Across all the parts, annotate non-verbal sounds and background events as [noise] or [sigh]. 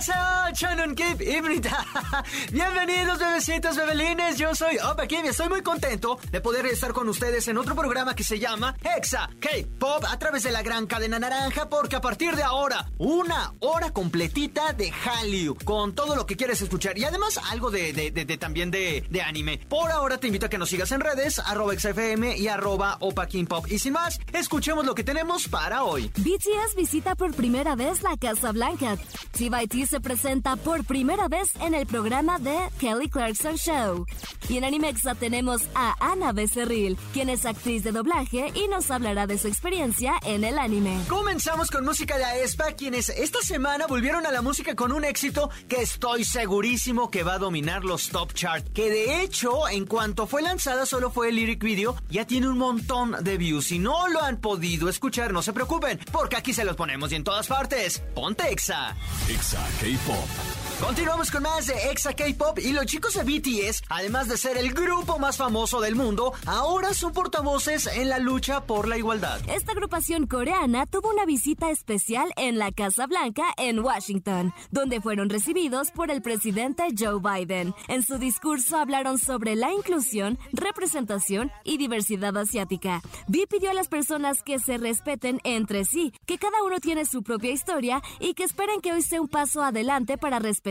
[laughs] Bienvenidos bebecitos, bebelines. Yo soy Opa Kim y estoy muy contento de poder estar con ustedes en otro programa que se llama Hexa K-Pop a través de la gran cadena naranja porque a partir de ahora una hora completita de Hallyu con todo lo que quieres escuchar y además algo de, de, también de, de, anime. Por ahora te invito a que nos sigas en redes arroba XFM y arroba Opa Kim Pop. Y sin más, escuchemos lo que tenemos para hoy. BTS visita por primera vez la Casa Blanca. TBT se presenta por primera vez en el programa de Kelly Clarkson Show. Y en Animexa tenemos a Ana Becerril, quien es actriz de doblaje y nos hablará de su experiencia en el anime. Comenzamos con música de Aespa, quienes esta semana volvieron a la música con un éxito que estoy segurísimo que va a dominar los top chart. Que de hecho, en cuanto fue lanzada solo fue el lyric video, ya tiene un montón de views. Si no lo han podido escuchar, no se preocupen, porque aquí se los ponemos y en todas partes. Ponte Exa. Exa K-Pop. Continuamos con más de Exa K-Pop y los chicos de BTS, además de ser el grupo más famoso del mundo, ahora son portavoces en la lucha por la igualdad. Esta agrupación coreana tuvo una visita especial en la Casa Blanca en Washington, donde fueron recibidos por el presidente Joe Biden. En su discurso hablaron sobre la inclusión, representación y diversidad asiática. V pidió a las personas que se respeten entre sí, que cada uno tiene su propia historia y que esperen que hoy sea un paso adelante para respetar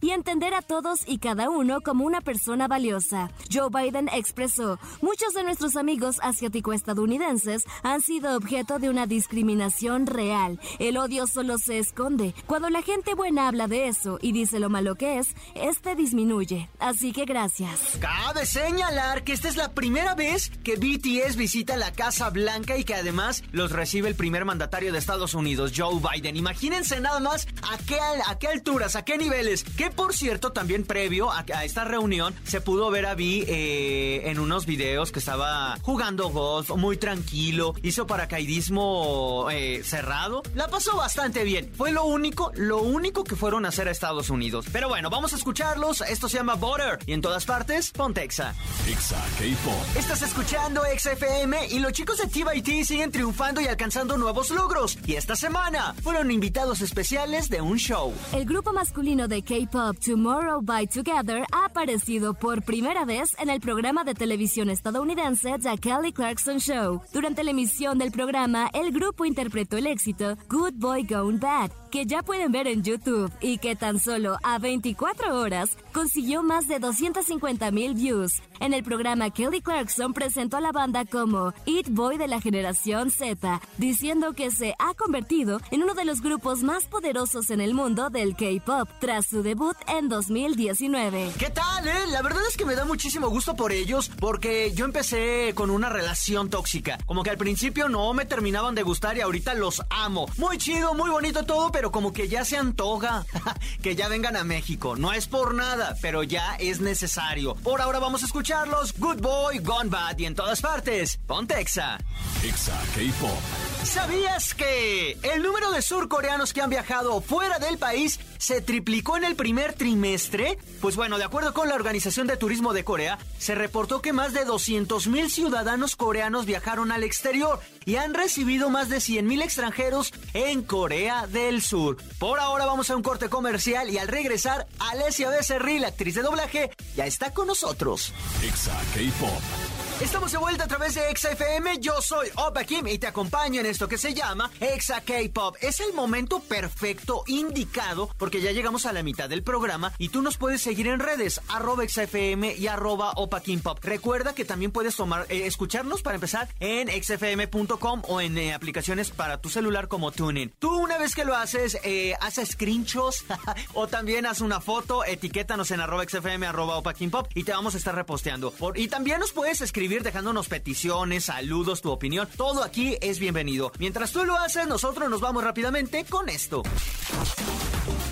y entender a todos y cada uno como una persona valiosa. Joe Biden expresó, muchos de nuestros amigos asiático-estadounidenses han sido objeto de una discriminación real. El odio solo se esconde. Cuando la gente buena habla de eso y dice lo malo que es, este disminuye. Así que gracias. Cabe señalar que esta es la primera vez que BTS visita la Casa Blanca y que además los recibe el primer mandatario de Estados Unidos, Joe Biden. Imagínense nada más a qué, a qué alturas, a qué nivel que por cierto, también previo a, esta reunión, se pudo ver a Vi eh, en unos videos que estaba jugando golf muy tranquilo, hizo paracaidismo eh, cerrado. La pasó bastante bien. Fue lo único, lo único que fueron a hacer a Estados Unidos. Pero bueno, vamos a escucharlos. Esto se llama Butter y en todas partes, Pontexa. Exa K-Pop. Estás escuchando XFM y los chicos de TBT siguen triunfando y alcanzando nuevos logros. Y esta semana fueron invitados especiales de un show. El grupo masculino de K-Pop Tomorrow by Together ha aparecido por primera vez en el programa de televisión estadounidense The Kelly Clarkson Show. Durante la emisión del programa, el grupo interpretó el éxito Good Boy Gone Bad, que ya pueden ver en YouTube y que tan solo a 24 horas consiguió más de 250 mil views. En el programa, Kelly Clarkson presentó a la banda como It Boy de la generación Z, diciendo que se ha convertido en uno de los grupos más poderosos en el mundo del K-pop tras su debut en 2019. ¿Qué tal, eh? La verdad es que me da muchísimo gusto por ellos porque yo empecé con una relación tóxica. Como que al principio no me terminaban de gustar y ahorita los amo. Muy chido, muy bonito todo, pero como que ya se antoja [laughs] que ya vengan a México. No es por nada, pero ya es necesario. Por ahora vamos a escucharlos. Good Boy, Gone Bad y en todas partes. Ponte Exa. Exa K-Pop. ¿Sabías que el número de surcoreanos que han viajado fuera del país se triplicó en el primer trimestre? Pues bueno, de acuerdo con la Organización de Turismo de Corea, se reportó que más de 200.000 ciudadanos coreanos viajaron al exterior y han recibido más de 100.000 extranjeros en Corea del Sur. Por ahora vamos a un corte comercial y al regresar, Alessia Becerril, actriz de doblaje, ya está con nosotros. Exa K-Pop. Estamos de vuelta a través de XFM. Yo soy Opa Kim y te acompaño en esto que se llama Exa K-Pop. Es el momento perfecto, indicado, porque ya llegamos a la mitad del programa y tú nos puedes seguir en redes, arroba XFM y arroba Opa Kim Pop. Recuerda que también puedes tomar, eh, escucharnos para empezar en xfm.com o en eh, aplicaciones para tu celular como TuneIn. Tú una vez que lo haces, eh, haces screenshots [laughs] o también haz una foto, etiquétanos en arroba XFM, arroba Opa Kim Pop y te vamos a estar reposteando. y también nos puedes escribir dejándonos peticiones, saludos, tu opinión. Todo aquí es bienvenido. Mientras tú lo haces, nosotros nos vamos rápidamente con esto.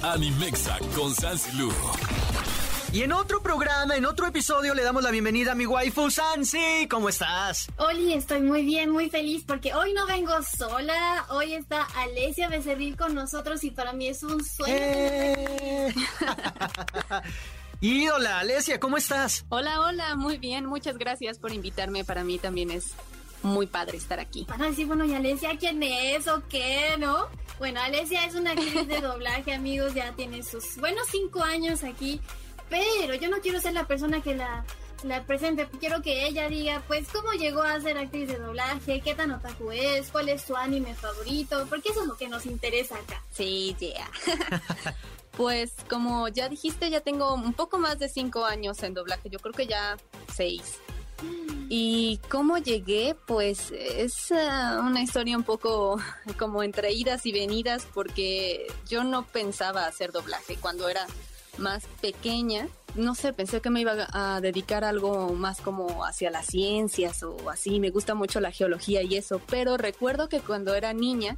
Animexa con Y en otro programa, en otro episodio, le damos la bienvenida a mi waifu Sansi. ¿Cómo estás? Oli, estoy muy bien, muy feliz porque hoy no vengo sola. Hoy está Alesia Becerril con nosotros y para mí es un sueño. Eh. [laughs] [laughs] Ídola, Alesia, ¿cómo estás? Hola, hola, muy bien. Muchas gracias por invitarme. Para mí también es muy padre estar aquí. Van a decir, bueno, ¿y Alesia quién es o qué, no? Bueno, Alesia es una actriz de [laughs] doblaje, amigos, ya tiene sus buenos cinco años aquí pero yo no quiero ser la persona que la, la presente, quiero que ella diga, pues, cómo llegó a ser actriz de doblaje, qué tan otaku es, cuál es su anime favorito, porque eso es lo que nos interesa acá. Sí, ya. [laughs] [laughs] pues, como ya dijiste, ya tengo un poco más de cinco años en doblaje, yo creo que ya seis. Y cómo llegué, pues es uh, una historia un poco [laughs] como entre idas y venidas porque yo no pensaba hacer doblaje cuando era más pequeña, no sé, pensé que me iba a dedicar algo más como hacia las ciencias o así, me gusta mucho la geología y eso, pero recuerdo que cuando era niña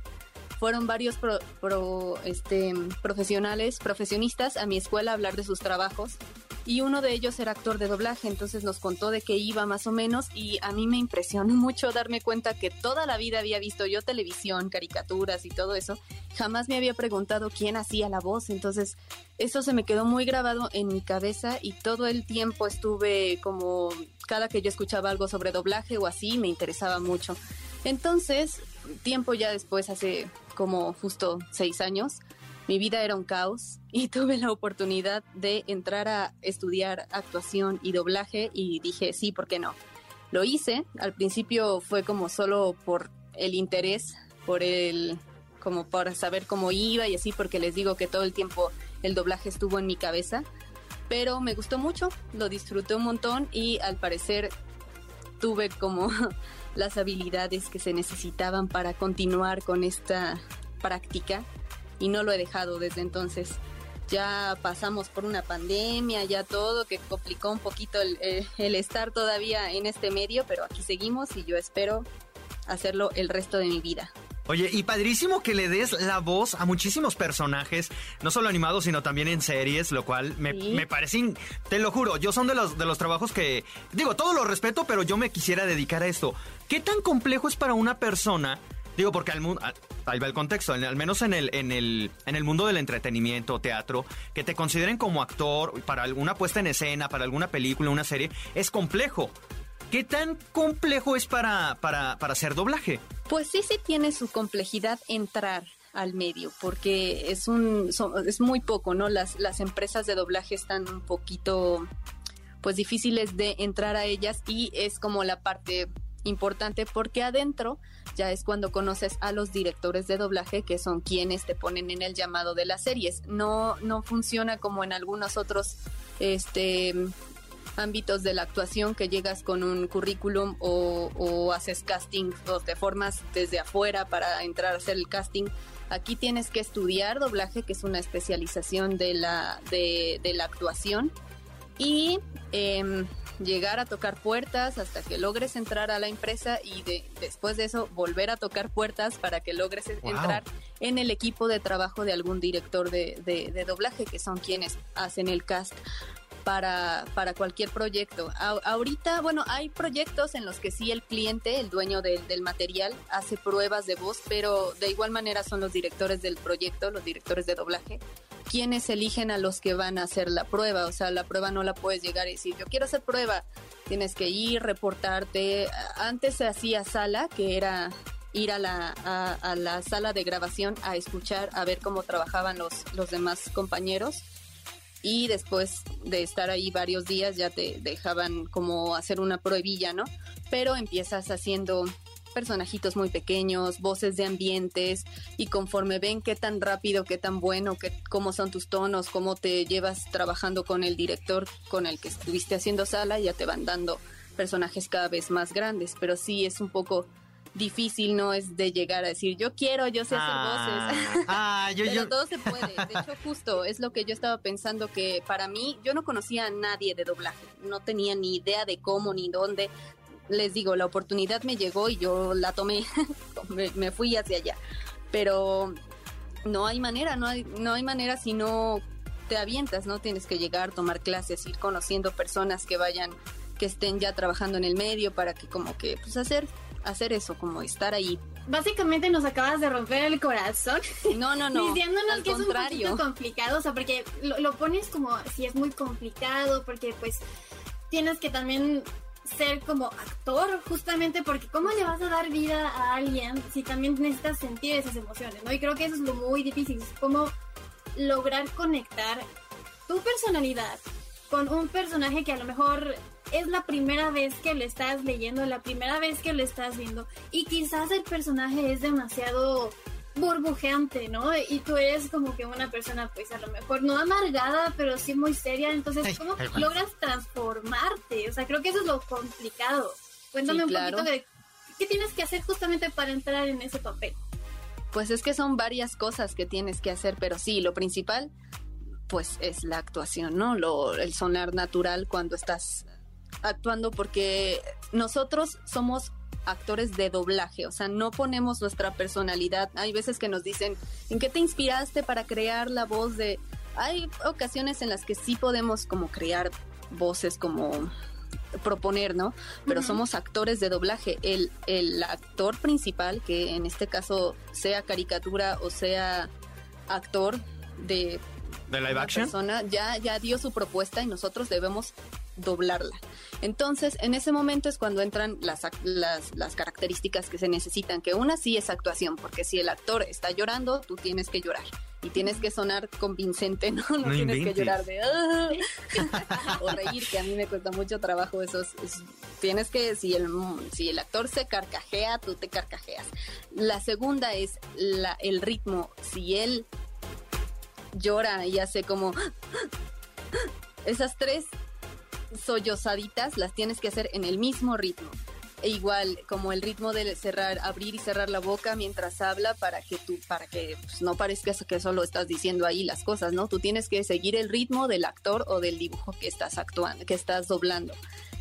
fueron varios pro, este, profesionales, profesionistas a mi escuela a hablar de sus trabajos y uno de ellos era actor de doblaje, entonces nos contó de qué iba más o menos y a mí me impresionó [laughs] mucho darme cuenta que toda la vida había visto yo televisión, caricaturas y todo eso, jamás me había preguntado quién hacía la voz, entonces eso se me quedó muy grabado en mi cabeza y todo el tiempo estuve como cada que yo escuchaba algo sobre doblaje o así me interesaba mucho. Entonces, tiempo ya después, hace como justo seis años, mi vida era un caos [laughs] y tuve la oportunidad de entrar a estudiar actuación y doblaje y dije, sí, ¿por qué no? Lo hice, al principio fue como solo por el interés, por el, como para saber cómo iba y así, porque les digo que todo el tiempo el doblaje estuvo en mi cabeza, pero me gustó mucho, lo disfruté un montón y al parecer tuve como [laughs] las habilidades que se necesitaban para continuar con esta práctica y no lo he dejado desde entonces. Ya pasamos por una pandemia, ya todo, que complicó un poquito el, el, estar todavía en este medio, pero aquí seguimos y yo espero hacerlo el resto de mi vida. Oye, y padrísimo que le des la voz a muchísimos personajes, no solo animados, sino también en series, lo cual me, me parece, te lo juro, yo son de los, de los trabajos que, digo, todo lo respeto, pero yo me quisiera dedicar a esto. ¿Qué tan complejo es para una persona Digo, porque al mundo, ahí va el contexto, al menos en el, en el, en el mundo del entretenimiento, teatro, que te consideren como actor para alguna puesta en escena, para alguna película, una serie, es complejo. ¿Qué tan complejo es para, para, para hacer doblaje? Pues sí, sí tiene su complejidad entrar al medio, porque es un es muy poco, ¿no? Las, las empresas de doblaje están un poquito pues difíciles de entrar a ellas y es como la parte importante porque adentro ya es cuando conoces a los directores de doblaje que son quienes te ponen en el llamado de las series. No, no funciona como en algunos otros este, ámbitos de la actuación que llegas con un currículum o, haces casting o te formas desde afuera para entrar a hacer el casting. Aquí tienes que estudiar doblaje, que es una especialización de la, de, de la actuación. Y eh, llegar a tocar puertas hasta que logres entrar a la empresa y de, después de eso volver a tocar puertas para que logres entrar en el equipo de trabajo de algún director de, doblaje, que son quienes hacen el cast para, para cualquier proyecto. ahorita, bueno, hay proyectos en los que sí el cliente, el dueño del material, hace pruebas de voz, pero de igual manera son los directores del proyecto, los directores de doblaje, quienes eligen a los que van a hacer la prueba. O sea, la prueba no la puedes llegar y decir, yo quiero hacer prueba. Tienes que ir, reportarte. Antes se hacía sala, que era ir a la, a, la sala de grabación a escuchar, a ver cómo trabajaban los, los demás compañeros. Y después de estar ahí varios días ya te dejaban como hacer una pruebilla, ¿no? Pero empiezas haciendo personajitos muy pequeños, voces de ambientes y conforme ven qué tan rápido, qué tan bueno, qué, cómo son tus tonos, cómo te llevas trabajando con el director con el que estuviste haciendo sala, ya te van dando personajes cada vez más grandes, pero sí es un poco difícil, no es de llegar a decir yo quiero, yo sé hacer voces. Ah, ah [laughs] pero todo se puede. [laughs] De hecho, justo es lo que yo estaba pensando que para mí, yo no conocía a nadie de doblaje, no tenía ni idea de cómo ni dónde les digo, la oportunidad me llegó y yo la tomé, [laughs] me, fui hacia allá. Pero no hay manera, no hay, no hay manera si no te avientas, ¿no? Tienes que llegar, tomar clases, ir conociendo personas que vayan, que estén ya trabajando en el medio para que como que, pues hacer, hacer eso, como estar ahí. Básicamente nos acabas de romper el corazón. No, no, [laughs] no. Diciéndonos que es un poquito complicado, o sea, porque lo, lo pones como si es muy complicado, porque pues tienes que también ser como actor, justamente porque ¿cómo le vas a dar vida a alguien si también necesitas sentir esas emociones, ¿no? Y creo que eso es lo muy difícil, es cómo lograr conectar tu personalidad con un personaje que a lo mejor es la primera vez que le estás leyendo, la primera vez que lo estás viendo y quizás el personaje es demasiado burbujeante, ¿no? Y tú eres como que una persona, pues a lo mejor no amargada, pero sí muy seria. Entonces, ¿cómo logras transformarte? O sea, creo que eso es lo complicado. Cuéntame un poquito de qué tienes que hacer justamente para entrar en ese papel. Pues es que son varias cosas que tienes que hacer, pero sí, lo principal, pues es la actuación, ¿no? Lo, el sonar natural cuando estás actuando, porque nosotros somos actores de doblaje, o sea, no ponemos nuestra personalidad. Hay veces que nos dicen, ¿en qué te inspiraste para crear la voz de... Hay ocasiones en las que sí podemos como crear voces como proponer, ¿no? Pero somos actores de doblaje. El, el actor principal, que en este caso sea caricatura o sea actor de ¿De live action? Persona, ya, ya dio su propuesta y nosotros debemos doblarla. Entonces, en ese momento es cuando entran las, las, las, características que se necesitan, que una sí es actuación, porque si el actor está llorando, tú tienes que llorar. Y tienes que sonar convincente, [laughs] ¿no? No, tienes que llorar de... [laughs] o reír, que a mí me cuesta mucho trabajo eso. tienes que, si el, si el actor se carcajea, tú te carcajeas. La segunda es la, el ritmo. Si él llora y hace como... Esas tres sollozaditas las tienes que hacer en el mismo ritmo. E igual como el ritmo de cerrar, abrir y cerrar la boca mientras habla para que tú, para que pues, no parezca que solo estás diciendo ahí las cosas, ¿no? Tú tienes que seguir el ritmo del actor o del dibujo que estás actuando, que estás doblando.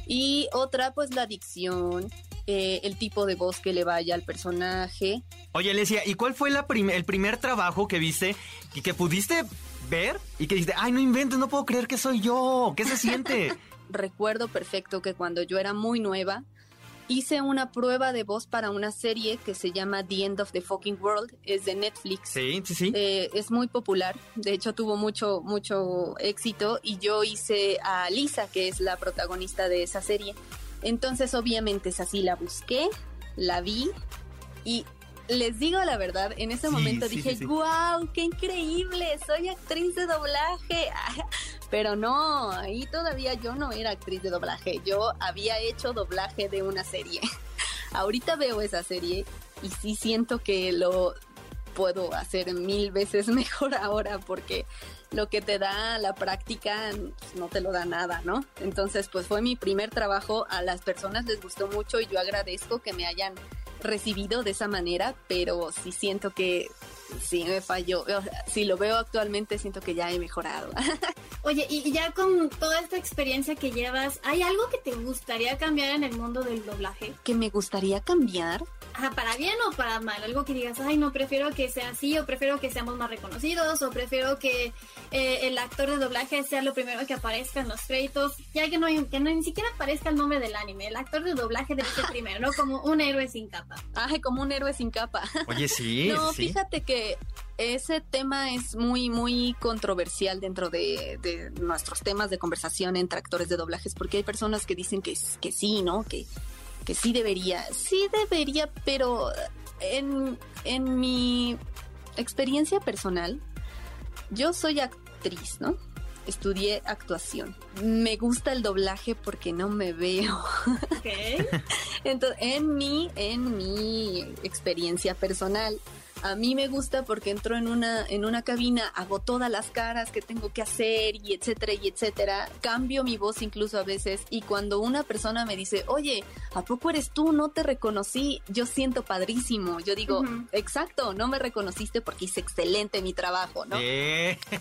Y otra, pues la dicción, eh, el tipo de voz que le vaya al personaje. Oye, Alesia, ¿y cuál fue la el primer trabajo que viste y que pudiste ver y que dijiste, ay, no inventes, no puedo creer que soy yo? ¿Qué se siente? [laughs] recuerdo perfecto que cuando yo era muy nueva, hice una prueba de voz para una serie que se llama The End of the Fucking World, es de Netflix. Sí, sí, sí. Eh, es muy popular, de hecho tuvo mucho, mucho éxito y yo hice a Lisa, que es la protagonista de esa serie. Entonces obviamente es así, la busqué, la vi y les digo la verdad, en ese momento dije, wow, qué increíble, soy actriz de doblaje. [laughs] Pero no, ahí todavía yo no era actriz de doblaje, yo había hecho doblaje de una serie. [laughs] Ahorita veo esa serie y sí siento que lo puedo hacer mil veces [laughs] mejor ahora porque lo que te da la práctica pues, no te lo da nada, ¿no? Entonces, pues fue mi primer trabajo, a las personas les gustó mucho y yo agradezco que me hayan recibido de esa manera, pero sí siento que sí me falló. Si lo veo actualmente, siento que ya he mejorado. [laughs] Oye, y ya con toda esta experiencia que llevas, ¿hay algo que te gustaría cambiar en el mundo del doblaje? ¿Que me gustaría cambiar? Ajá, para bien o para mal, algo que digas, ay, no, prefiero que sea así, o prefiero que seamos más reconocidos, o prefiero que eh, el actor de doblaje sea lo primero que aparezca en los créditos, ya que no, que no ni siquiera aparezca el nombre del anime, el actor de doblaje debe ser primero, ¿no? Como un héroe sin capa. [laughs] Ay, como un héroe sin capa. Oye, sí. [laughs] no, fíjate que ese tema es muy, muy controversial dentro de, de, nuestros temas de conversación entre actores de doblajes, porque hay personas que dicen que, que sí, ¿no? Que que sí debería, sí debería, pero en, en mi experiencia personal, yo soy actriz, ¿no? Estudié actuación. Me gusta el doblaje porque no me veo. [laughs] Entonces, en mi, en mi experiencia personal, a mí me gusta porque entro en una, en una cabina, hago todas las caras que tengo que hacer y etcétera y etcétera. Cambio mi voz incluso a veces y cuando una persona me dice, oye, ¿a poco eres tú? No te reconocí. Yo siento padrísimo. Yo digo, exacto, no me reconociste porque hice excelente mi trabajo, ¿no?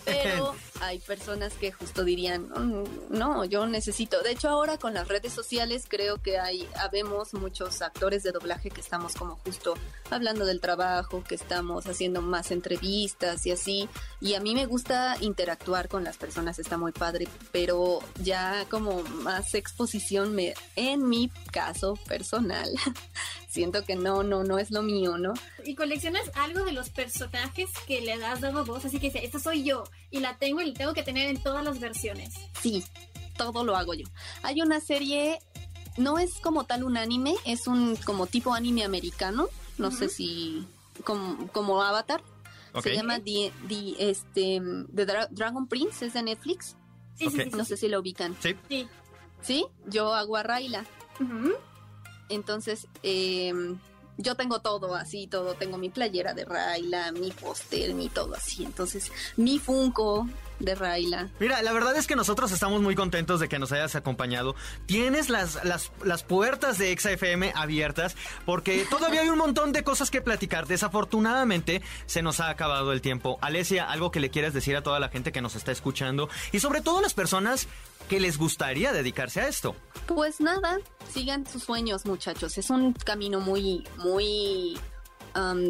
Pero [laughs] hay personas que justo dirían, mm, no, yo necesito. De hecho, ahora con las redes sociales creo que hay, habemos muchos actores de doblaje que estamos como justo hablando del trabajo, que estamos haciendo más entrevistas y así. Y a mí me gusta interactuar con las personas, está muy padre, pero ya como más exposición me, en mi caso personal, [laughs] siento que no, no, no es lo mío, ¿no? Y coleccionas algo de los personajes que le has dado voz, así que dice, esta soy yo y la tengo y la tengo que tener en todas las versiones. Sí, todo lo hago yo. Hay una serie, no es como tal un anime, es un como tipo anime americano, no sé si como, como Avatar. Se llama The, este, The Dragon Prince, es de Netflix. Sí, sí, no sé si lo ubican. Sí. Sí, yo hago a Raila. Entonces, eh, yo tengo todo así, todo. Tengo mi playera de Raila, mi póster, mi todo así. Entonces, mi Funko de Raila. Mira, la verdad es que nosotros estamos muy contentos de que nos hayas acompañado. Tienes las, las, las puertas de ExaFM abiertas porque [laughs] todavía hay un montón de cosas que platicar. Desafortunadamente, se nos ha acabado el tiempo. Alesia, algo que le quieras decir a toda la gente que nos está escuchando y sobre todo las personas que les gustaría dedicarse a esto? Pues nada, sigan sus sueños, muchachos. Es un camino muy, muy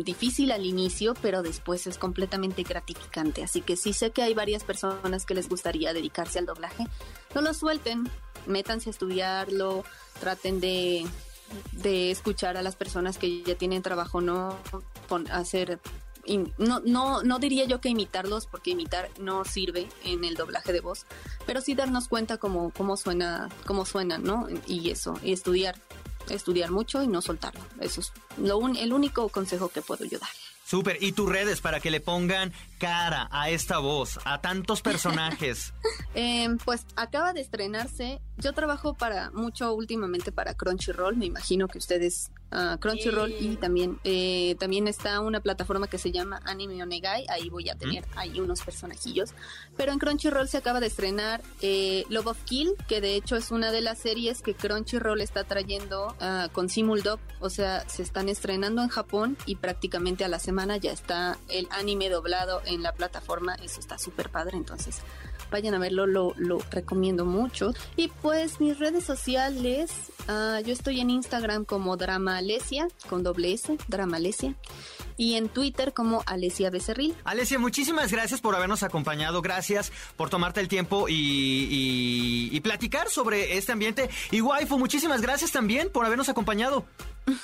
difícil al inicio, pero después es completamente gratificante. Así que sí sé que hay varias personas que les gustaría dedicarse al doblaje. No lo suelten, métanse a estudiarlo, traten de, de escuchar a las personas que ya tienen trabajo, no hacer no, no, no diría yo que imitarlos, porque imitar no sirve en el doblaje de voz, pero sí darnos cuenta cómo, cómo suena, cómo suena, ¿no? Y eso, y estudiar, estudiar mucho y no soltarlo. Eso es lo el único consejo que puedo yo dar. Súper, y tus redes para que le pongan cara a esta voz, a tantos personajes. [laughs] Em, pues acaba de estrenarse. Yo trabajo para mucho últimamente para Crunchyroll, me imagino que ustedes Crunchyroll y también eh, también está una plataforma que se llama Anime Onegai, ahí voy a tener ahí unos personajillos, pero en Crunchyroll se acaba de estrenar eh, Love of Kill, que de hecho es una de las series que Crunchyroll está trayendo uh, con Simuldub, o sea, se están estrenando en Japón y prácticamente a la semana ya está el anime doblado en la plataforma, eso está súper padre, entonces vayan a verlo, lo, lo recomiendo mucho. Y pues mis redes sociales, uh, yo estoy en Instagram como Drama Alesia, con doble S, Drama Alesia y en Twitter como Alesia Becerril. Alesia, muchísimas gracias por habernos acompañado, gracias por tomarte el tiempo y, y, platicar sobre este ambiente. Y Waifu, muchísimas gracias también por habernos acompañado.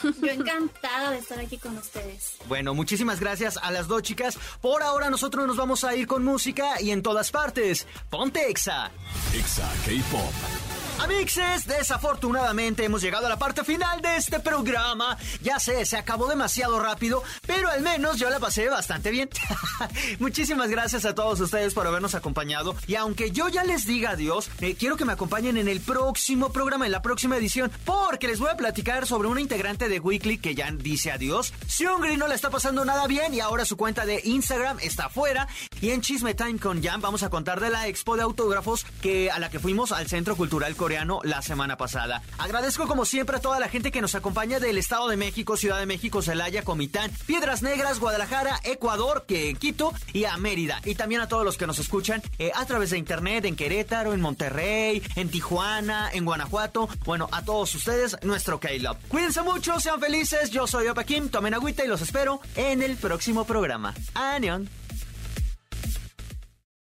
Yo encantada de estar aquí con ustedes. Bueno, muchísimas gracias a las dos chicas. Por ahora nosotros nos vamos a ir con música y en todas partes. Ponte Exa. Exa K-Pop. Amixes, desafortunadamente hemos llegado a la parte final de este programa. Ya sé, se acabó demasiado rápido, pero al menos yo la pasé bastante bien. [laughs] Muchísimas gracias a todos ustedes por habernos acompañado. Y aunque yo ya les diga adiós, eh, quiero que me acompañen en el próximo programa, en la próxima edición, porque les voy a platicar sobre una integrante de Weekly que ya dice adiós. Seungri no le está pasando nada bien y ahora su cuenta de Instagram está fuera. Y en Chisme Time con Jan vamos a contar de la expo de autógrafos que a la que fuimos al Centro Cultural coreano la semana pasada. Agradezco como siempre a toda la gente que nos acompaña del Estado de México, Ciudad de México, Celaya, Comitán, Piedras Negras, Guadalajara, Ecuador, que Quito y a Mérida. Y también a todos los que nos escuchan eh, a través de internet en Querétaro, en Monterrey, en Tijuana, en Guanajuato. Bueno, a todos ustedes, nuestro K-Love. Cuídense mucho, sean felices. Yo soy Opa Kim, tomen agüita y los espero en el próximo programa. Anion.